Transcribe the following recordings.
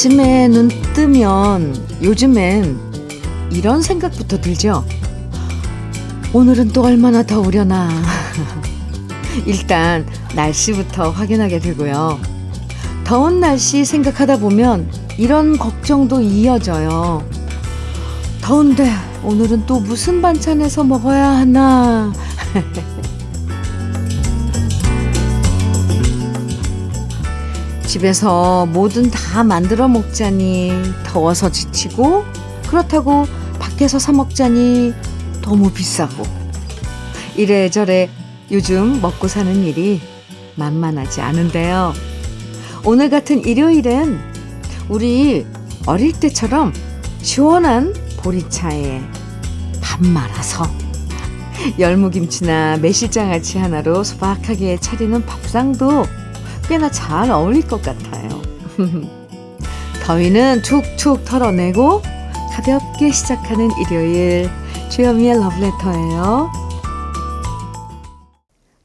아침에 눈 뜨면 요즘엔 이런 생각부터 들죠. 오늘은 또 얼마나 더우려나. 일단 날씨부터 확인하게 되고요. 더운 날씨 생각하다 보면 이런 걱정도 이어져요. 더운데 오늘은 또 무슨 반찬에서 먹어야 하나. 집에서 뭐든 다 만들어 먹자니 더워서 지치고 그렇다고 밖에서 사 먹자니 너무 비싸고 이래저래 요즘 먹고 사는 일이 만만하지 않은데요. 오늘 같은 일요일엔 우리 어릴 때처럼 시원한 보리차에 밥 말아서 열무김치나 매실장아찌 하나로 소박하게 차리는 밥상도 꽤나 잘 어울릴 것 같아요. 더위는 툭툭 털어내고 가볍게 시작하는 일요일 주현미의 러브레터예요.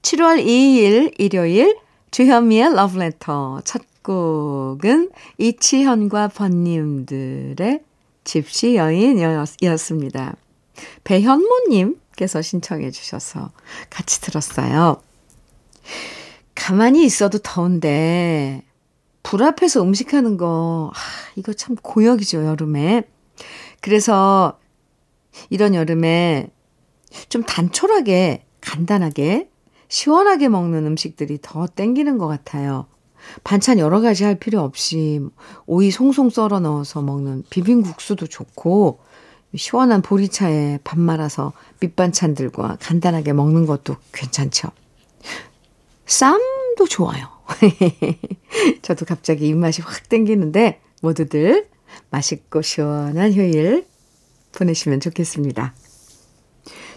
7월 2일 일요일 주현미의 러브레터 첫 곡은 이치현과 번님들의 집시 여인이었습니다. 배현모님께서 신청해 주셔서 같이 들었어요. 가만히 있어도 더운데 불 앞에서 음식하는 거 아, 이거 참 고역이죠 여름에. 그래서 이런 여름에 좀 단촐하게 간단하게 시원하게 먹는 음식들이 더 땡기는 것 같아요. 반찬 여러 가지 할 필요 없이 오이 송송 썰어 넣어서 먹는 비빔국수도 좋고 시원한 보리차에 밥 말아서 밑반찬들과 간단하게 먹는 것도 괜찮죠. 쌈도 좋아요. 저도 갑자기 입맛이 확 땡기는데 모두들 맛있고 시원한 휴일 보내시면 좋겠습니다.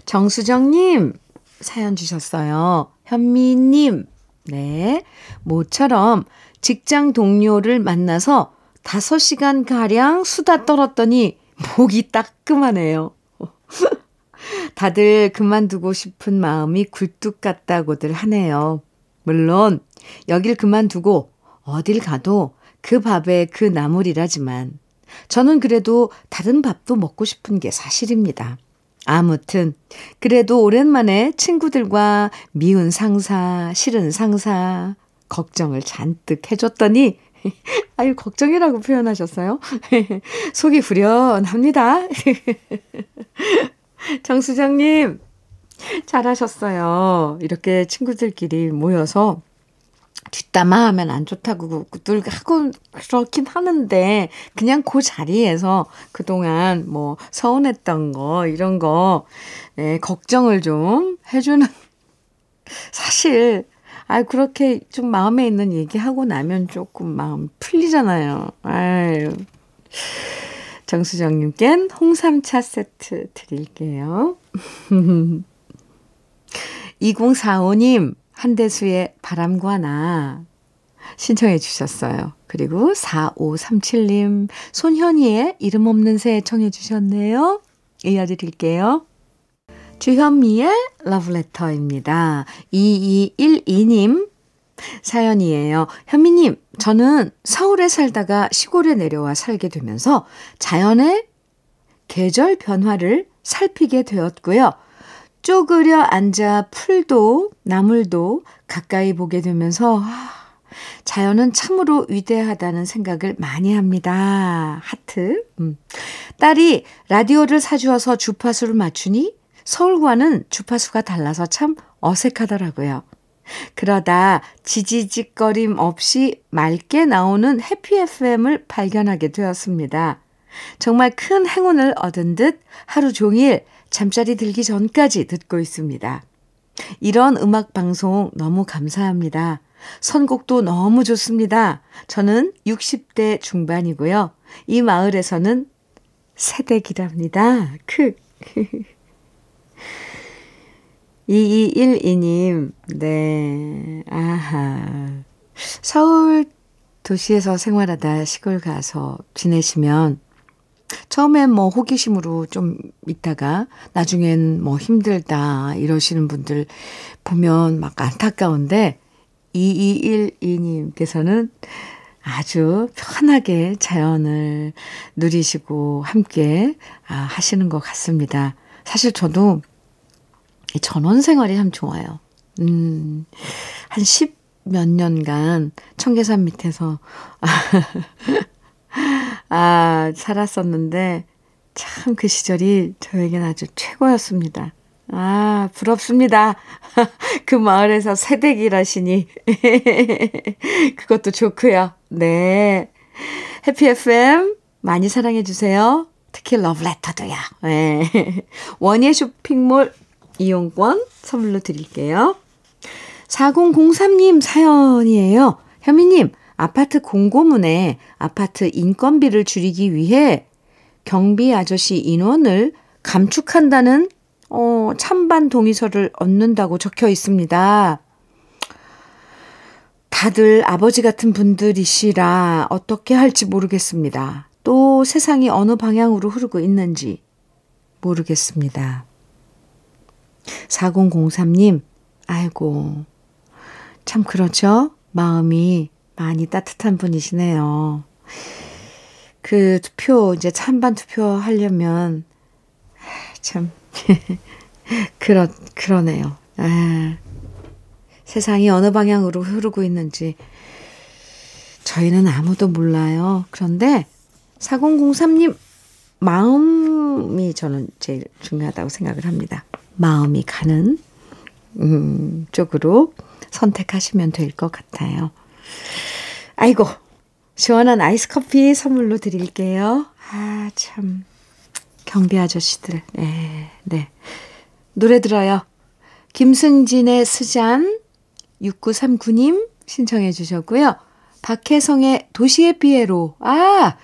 정수정님 사연 주셨어요. 현미님, 네. 모처럼 직장 동료를 만나서 5시간 가량 수다 떨었더니 목이 따끔하네요. 다들 그만두고 싶은 마음이 굴뚝 같다고들 하네요. 물론 여길 그만두고 어딜 가도 그 밥에 그 나물이라지만 저는 그래도 다른 밥도 먹고 싶은 게 사실입니다. 아무튼 그래도 오랜만에 친구들과 미운 상사, 싫은 상사 걱정을 잔뜩 해줬더니 아유 걱정이라고 표현하셨어요. 속이 후련합니다. 정수장님 잘하셨어요. 이렇게 친구들끼리 모여서 뒷담화 하면 안 좋다고 늘 하고 그렇긴 하는데 그냥 그 자리에서 그동안 뭐 서운했던 거 이런 거 네, 걱정을 좀 해주는 사실 아 그렇게 좀 마음에 있는 얘기하고 나면 조금 마음 풀리잖아요. 아유. 정수정님껜 홍삼차 세트 드릴게요. 2045님, 한대수의 바람과 나 신청해 주셨어요. 그리고 4537님, 손현희의 이름 없는 새 청해 주셨네요. 이어드릴게요. 주현미의 러브레터입니다. 2212님 사연이에요. 현미님, 저는 서울에 살다가 시골에 내려와 살게 되면서 자연의 계절 변화를 살피게 되었고요. 쪼그려 앉아 풀도 나물도 가까이 보게 되면서 아, 자연은 참으로 위대하다는 생각을 많이 합니다. 하트. 음. 딸이 라디오를 사주어서 주파수를 맞추니 서울과는 주파수가 달라서 참 어색하더라고요. 그러다 지지직거림 없이 맑게 나오는 해피 FM을 발견하게 되었습니다. 정말 큰 행운을 얻은 듯 하루 종일 잠자리 들기 전까지 듣고 있습니다. 이런 음악 방송 너무 감사합니다. 선곡도 너무 좋습니다. 저는 60대 중반이고요. 이 마을에서는 새댁이랍니다. 크. 2212님, 네, 아하. 서울 도시에서 생활하다 시골 가서 지내시면 처음엔 뭐 호기심으로 좀 있다가 나중엔 뭐 힘들다 이러시는 분들 보면 막 안타까운데 2212님께서는 아주 편하게 자연을 누리시고 함께 아, 하시는 것 같습니다. 사실 저도 전원 생활이 참 좋아요. 음, 한10 몇 년간 청계산 밑에서 아, 살았었는데 참 그 시절이 저에겐 아주 최고였습니다. 아, 부럽습니다. 그 마을에서 새댁이라시니. 그것도 좋고요. 네. 해피 FM 많이 사랑해 주세요. 특히 러브레터도요. 네. 원예 쇼핑몰 이용권 선물로 드릴게요. 4003님 사연이에요. 현미님, 아파트 공고문에 아파트 인건비를 줄이기 위해 경비 아저씨 인원을 감축한다는 어, 찬반 동의서를 얻는다고 적혀 있습니다. 다들 아버지 같은 분들이시라 어떻게 할지 모르겠습니다. 또 세상이 어느 방향으로 흐르고 있는지 모르겠습니다. 4003님, 아이고, 참 그렇죠? 마음이 많이 따뜻한 분이시네요. 그 투표, 이제 찬반 투표 하려면, 참, 그러, 그러네요. 아, 세상이 어느 방향으로 흐르고 있는지 저희는 아무도 몰라요. 그런데 4003님 마음이 저는 제일 중요하다고 생각을 합니다. 마음이 가는 음, 쪽으로 선택하시면 될 것 같아요. 아이고, 시원한 아이스 커피 선물로 드릴게요. 아, 참. 경비 아저씨들. 네, 네. 노래 들어요. 김승진의 스잔 6939님 신청해 주셨고요. 박혜성의 도시의 피에로. 아,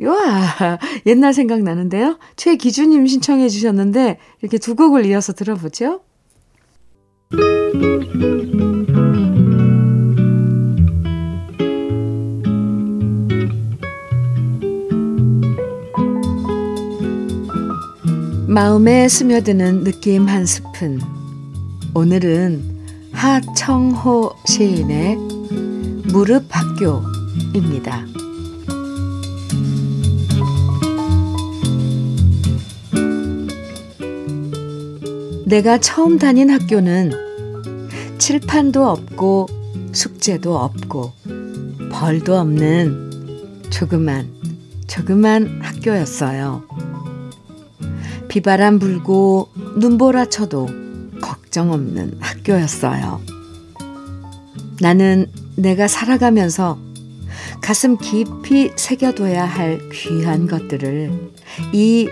와, 옛날 생각나는데요. 최기주님 신청해 주셨는데 이렇게 두 곡을 이어서 들어보죠. 마음에 스며드는 느낌 한 스푼. 오늘은 하청호 시인의 무릎 학교입니다. 내가 처음 다닌 학교는 칠판도 없고 숙제도 없고 벌도 없는 조그만 조그만 학교였어요. 비바람 불고 눈보라 쳐도 걱정 없는 학교였어요. 나는 내가 살아가면서 가슴 깊이 새겨둬야 할 귀한 것들을 이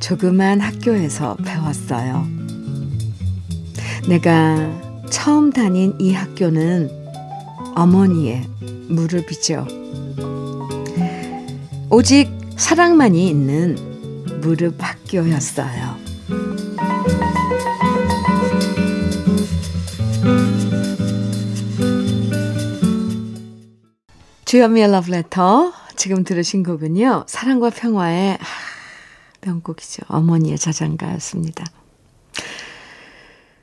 조그만 학교에서 배웠어요. 내가 처음 다닌 이 학교는 어머니의 무릎이죠. 오직 사랑만이 있는 무릎 학교 였어요. 주현미의 러브레터 지금 들으신 곡은요. 사랑과 평화의 명곡이죠. 어머니의 자장가였습니다.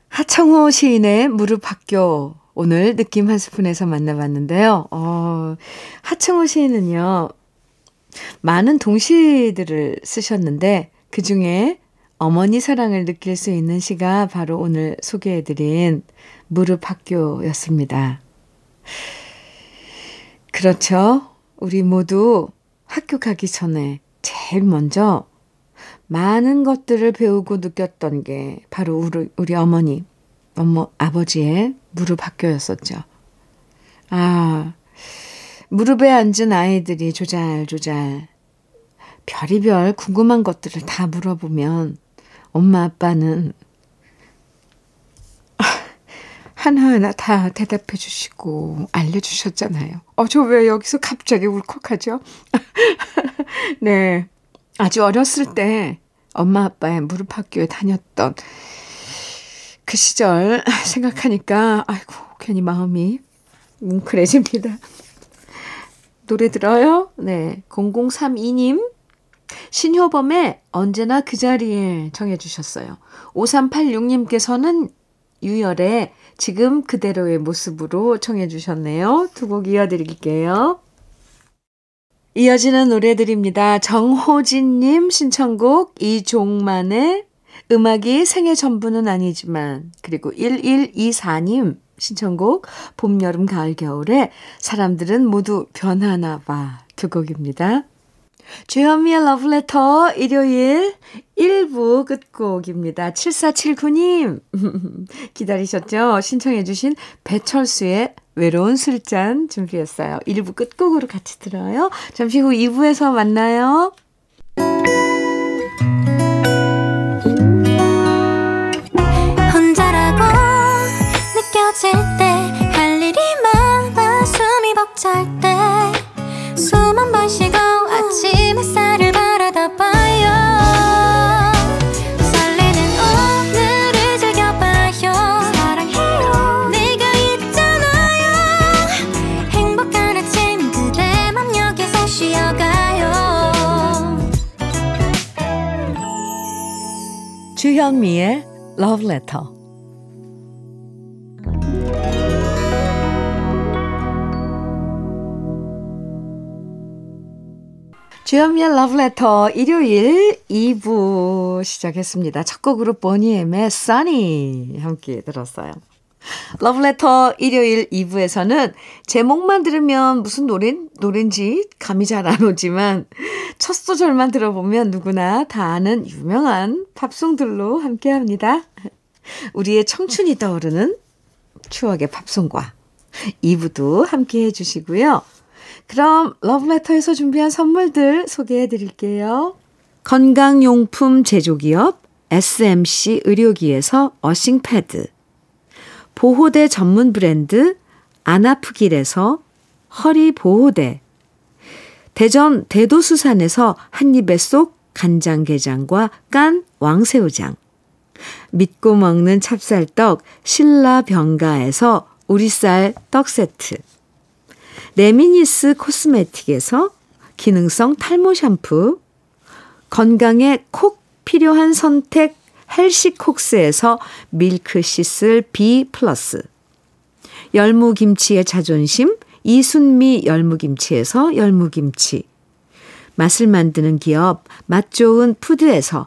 하청호 시인의 무릎 학교 오늘 느낌 한 스푼에서 만나봤는데요. 어, 하청호 시인은요. 많은 동시들을 쓰셨는데 그 중에 어머니 사랑을 느낄 수 있는 시가 바로 오늘 소개해드린 무릎 학교였습니다. 그렇죠. 우리 모두 학교 가기 전에 제일 먼저 많은 것들을 배우고 느꼈던 게 바로 우리, 우리 어머니, 어머, 아버지의 무릎 학교였었죠. 아, 무릎에 앉은 아이들이 조잘조잘 별이별 궁금한 것들을 다 물어보면 엄마 아빠는 하나하나 다 대답해 주시고 알려주셨잖아요. 어, 저 왜 여기서 갑자기 울컥하죠? 네. 아주 어렸을 때 엄마 아빠의 무릎 학교에 다녔던 그 시절 생각하니까, 아이고, 괜히 마음이 뭉클해집니다. 노래 들어요? 네. 0032님. 신효범의 언제나 그 자리에 정해주셨어요. 5386님께서는 유열의 지금 그대로의 모습으로 청해 주셨네요. 두 곡 이어드릴게요. 이어지는 노래들입니다. 정호진님 신청곡 이종만의 음악이 생애 전부는 아니지만 그리고 1124님 신청곡 봄, 여름, 가을, 겨울에 사람들은 모두 변하나 봐 두 곡입니다. 주현미의 러브레터 일요일 1부 끝곡입니다. 7479님 기다리셨죠? 신청해 주신 배철수의 외로운 술잔 준비했어요. 1부 끝곡으로 같이 들어요. 잠시 후 2부에서 만나요. 러브레터 주현미의 러브레터 일요일 2부 시작했습니다. 첫 곡으로 보니엠의 Sunny 함께 들었어요. 러브레터 일요일 2부에서는 제목만 들으면 무슨 노래, 노래인지 감이 잘 안 오지만 첫 소절만 들어보면 누구나 다 아는 유명한 팝송들로 함께 합니다. 우리의 청춘이 떠오르는 추억의 팝송과 2부도 함께 해주시고요. 그럼 러브레터에서 준비한 선물들 소개해 드릴게요. 건강용품 제조기업 SMC 의료기에서 어싱패드 보호대 전문 브랜드 안아프길에서 허리보호대 대전 대도수산에서 한입에 쏙 간장게장과 깐 왕새우장 믿고 먹는 찹쌀떡 신라병가에서 우리쌀 떡 세트. 레미니스 코스메틱에서 기능성 탈모 샴푸, 건강에 콕 필요한 선택 헬시콕스에서 밀크시슬 B 플러스, 열무김치의 자존심 이순미 열무김치에서 열무김치, 맛을 만드는 기업 맛 좋은 푸드에서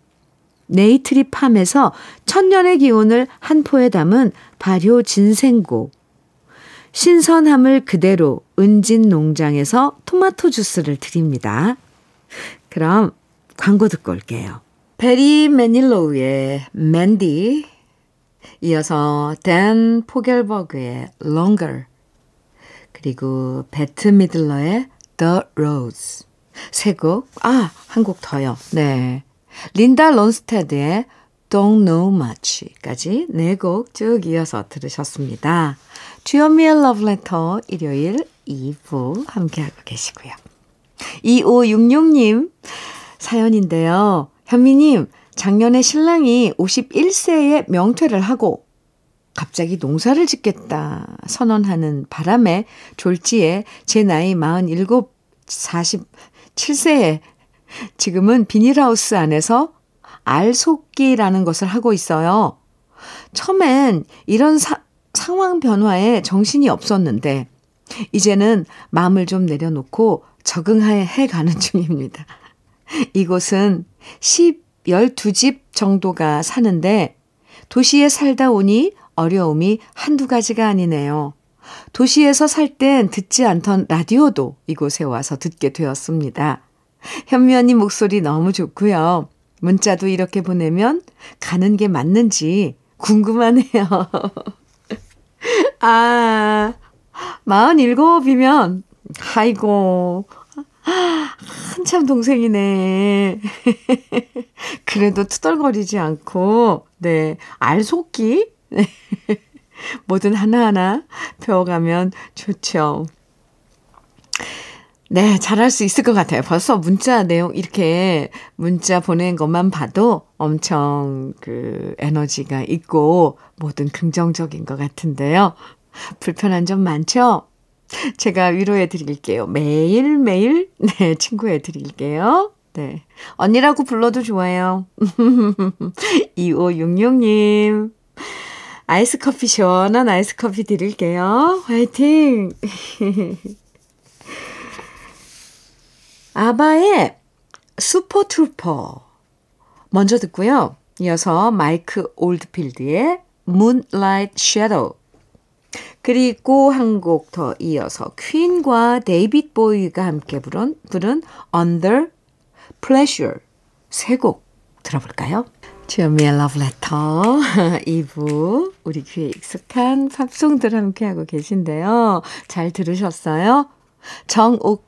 네이트리팜에서 천년의 기운을 한 포에 담은 발효 진생고, 신선함을 그대로 은진 농장에서 토마토 주스를 드립니다. 그럼 광고 듣고 올게요. 베리 매닐로우의 맨디, 이어서 댄 포겔버그의 Longer, 그리고 배트 미들러의 The Rose. 세 곡, 아, 한 곡 더요. 네. 린다 론스테드의 Don't Know Much까지 네 곡 쭉 이어서 들으셨습니다. 주연미의 러브레터 일요일 2부 함께하고 계시고요. 2566님 사연인데요. 현미님, 작년에 신랑이 51세에 명퇴를 하고 갑자기 농사를 짓겠다 선언하는 바람에 졸지에 제 나이 47, 47세에 지금은 비닐하우스 안에서 알속기라는 것을 하고 있어요. 처음엔 이런 사, 상황 변화에 정신이 없었는데, 이제는 마음을 좀 내려놓고 적응해 가는 중입니다. 이곳은 10, 12집 정도가 사는데, 도시에 살다 오니 어려움이 한두 가지가 아니네요. 도시에서 살 땐 듣지 않던 라디오도 이곳에 와서 듣게 되었습니다. 현미 언니 목소리 너무 좋고요. 문자도 이렇게 보내면 가는 게 맞는지 궁금하네요. 아, 47이면, 아이고, 한참 동생이네. 그래도 투덜거리지 않고, 네, 알속기? 네. 뭐든 하나하나 배워가면 좋죠. 네, 잘할 수 있을 것 같아요. 벌써 문자 내용, 이렇게 문자 보낸 것만 봐도 엄청 그 에너지가 있고 뭐든 긍정적인 것 같은데요. 불편한 점 많죠? 제가 위로해 드릴게요. 매일매일, 네, 친구해 드릴게요. 네. 언니라고 불러도 좋아요. 2566님. 아이스 커피, 시원한 아이스 커피 드릴게요. 화이팅! 아바의 Super Trouper 먼저 듣고요. 이어서 마이크 올드필드의 Moonlight Shadow 그리고 한 곡 더 이어서 퀸과 데이빗 보위가 함께 부른, 부른 Under Pressure 세 곡 들어볼까요? 주현미의 러브레터 2부 우리 귀에 익숙한 팝송들 함께하고 계신데요. 잘 들으셨어요? 정옥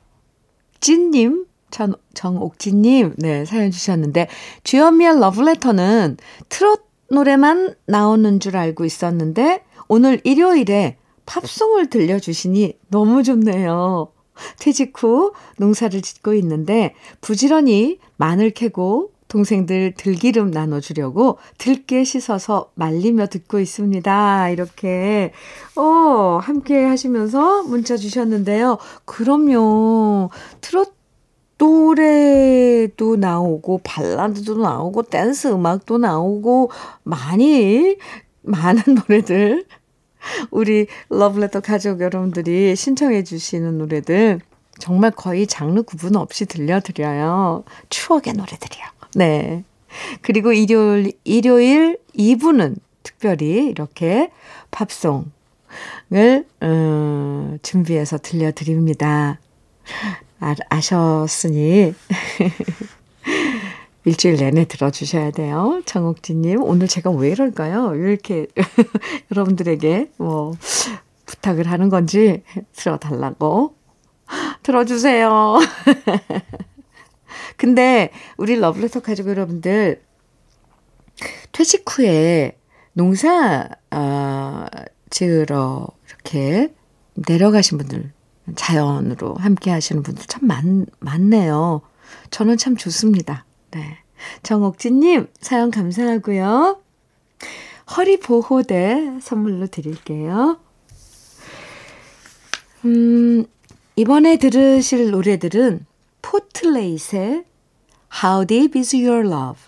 진님 전, 정옥진님, 네, 사연 주셨는데, 주현미의 러브레터는 트롯 노래만 나오는 줄 알고 있었는데, 오늘 일요일에 팝송을 들려주시니 너무 좋네요. 퇴직 후 농사를 짓고 있는데, 부지런히 마늘 캐고 동생들 들기름 나눠주려고 들깨 씻어서 말리며 듣고 있습니다. 이렇게, 어, 함께 하시면서 문자 주셨는데요. 그럼요. 트롯 노래도 나오고 발라드도 나오고 댄스 음악도 나오고 많이 많은 노래들 우리 러블레터 가족 여러분들이 신청해 주시는 노래들 정말 거의 장르 구분 없이 들려드려요. 추억의 노래들이요. 네. 그리고 일요일, 일요일 2부는 특별히 이렇게 팝송을, 어, 준비해서 들려드립니다. 아, 아셨으니 일주일 내내 들어주셔야 돼요. 정옥진님, 오늘 제가 왜 이럴까요? 왜 이렇게 여러분들에게 뭐 부탁을 하는 건지 들어달라고 들어주세요. 근데 우리 러블레터 가족 여러분들 퇴직 후에 농사 어, 지으러 이렇게 내려가신 분들 자연으로 함께 하시는 분들 참 많, 많네요. 저는 참 좋습니다. 네. 정옥진님, 사연 감사하고요. 허리 보호대 선물로 드릴게요. 음, 이번에 들으실 노래들은 포틀레이트의 How Deep Is Your Love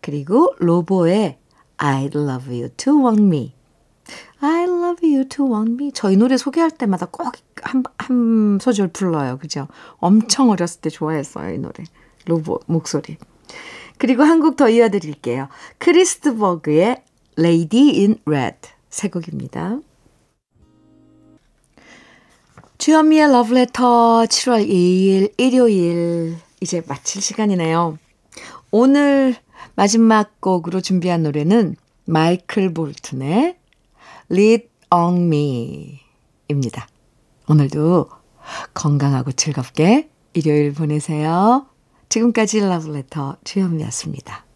그리고 로보의 I'd Love You To Want Me I love you to want me. 저희 노래 소개할 때마다 꼭 한, 한 소절 불러요. 그죠? 엄청 어렸을 때 좋아했어요. 이 노래. 로보 목소리. 그리고 한 곡 더 이어드릴게요. 크리스트버그의 Lady in Red. 세 곡입니다. 주현미의 러브레터 7월 2일 일요일 이제 마칠 시간이네요. 오늘 마지막 곡으로 준비한 노래는 마이클 볼튼의 Lead on Me 입니다. 오늘도 건강하고 즐겁게 일요일 보내세요. 지금까지 러브레터 주현미였습니다.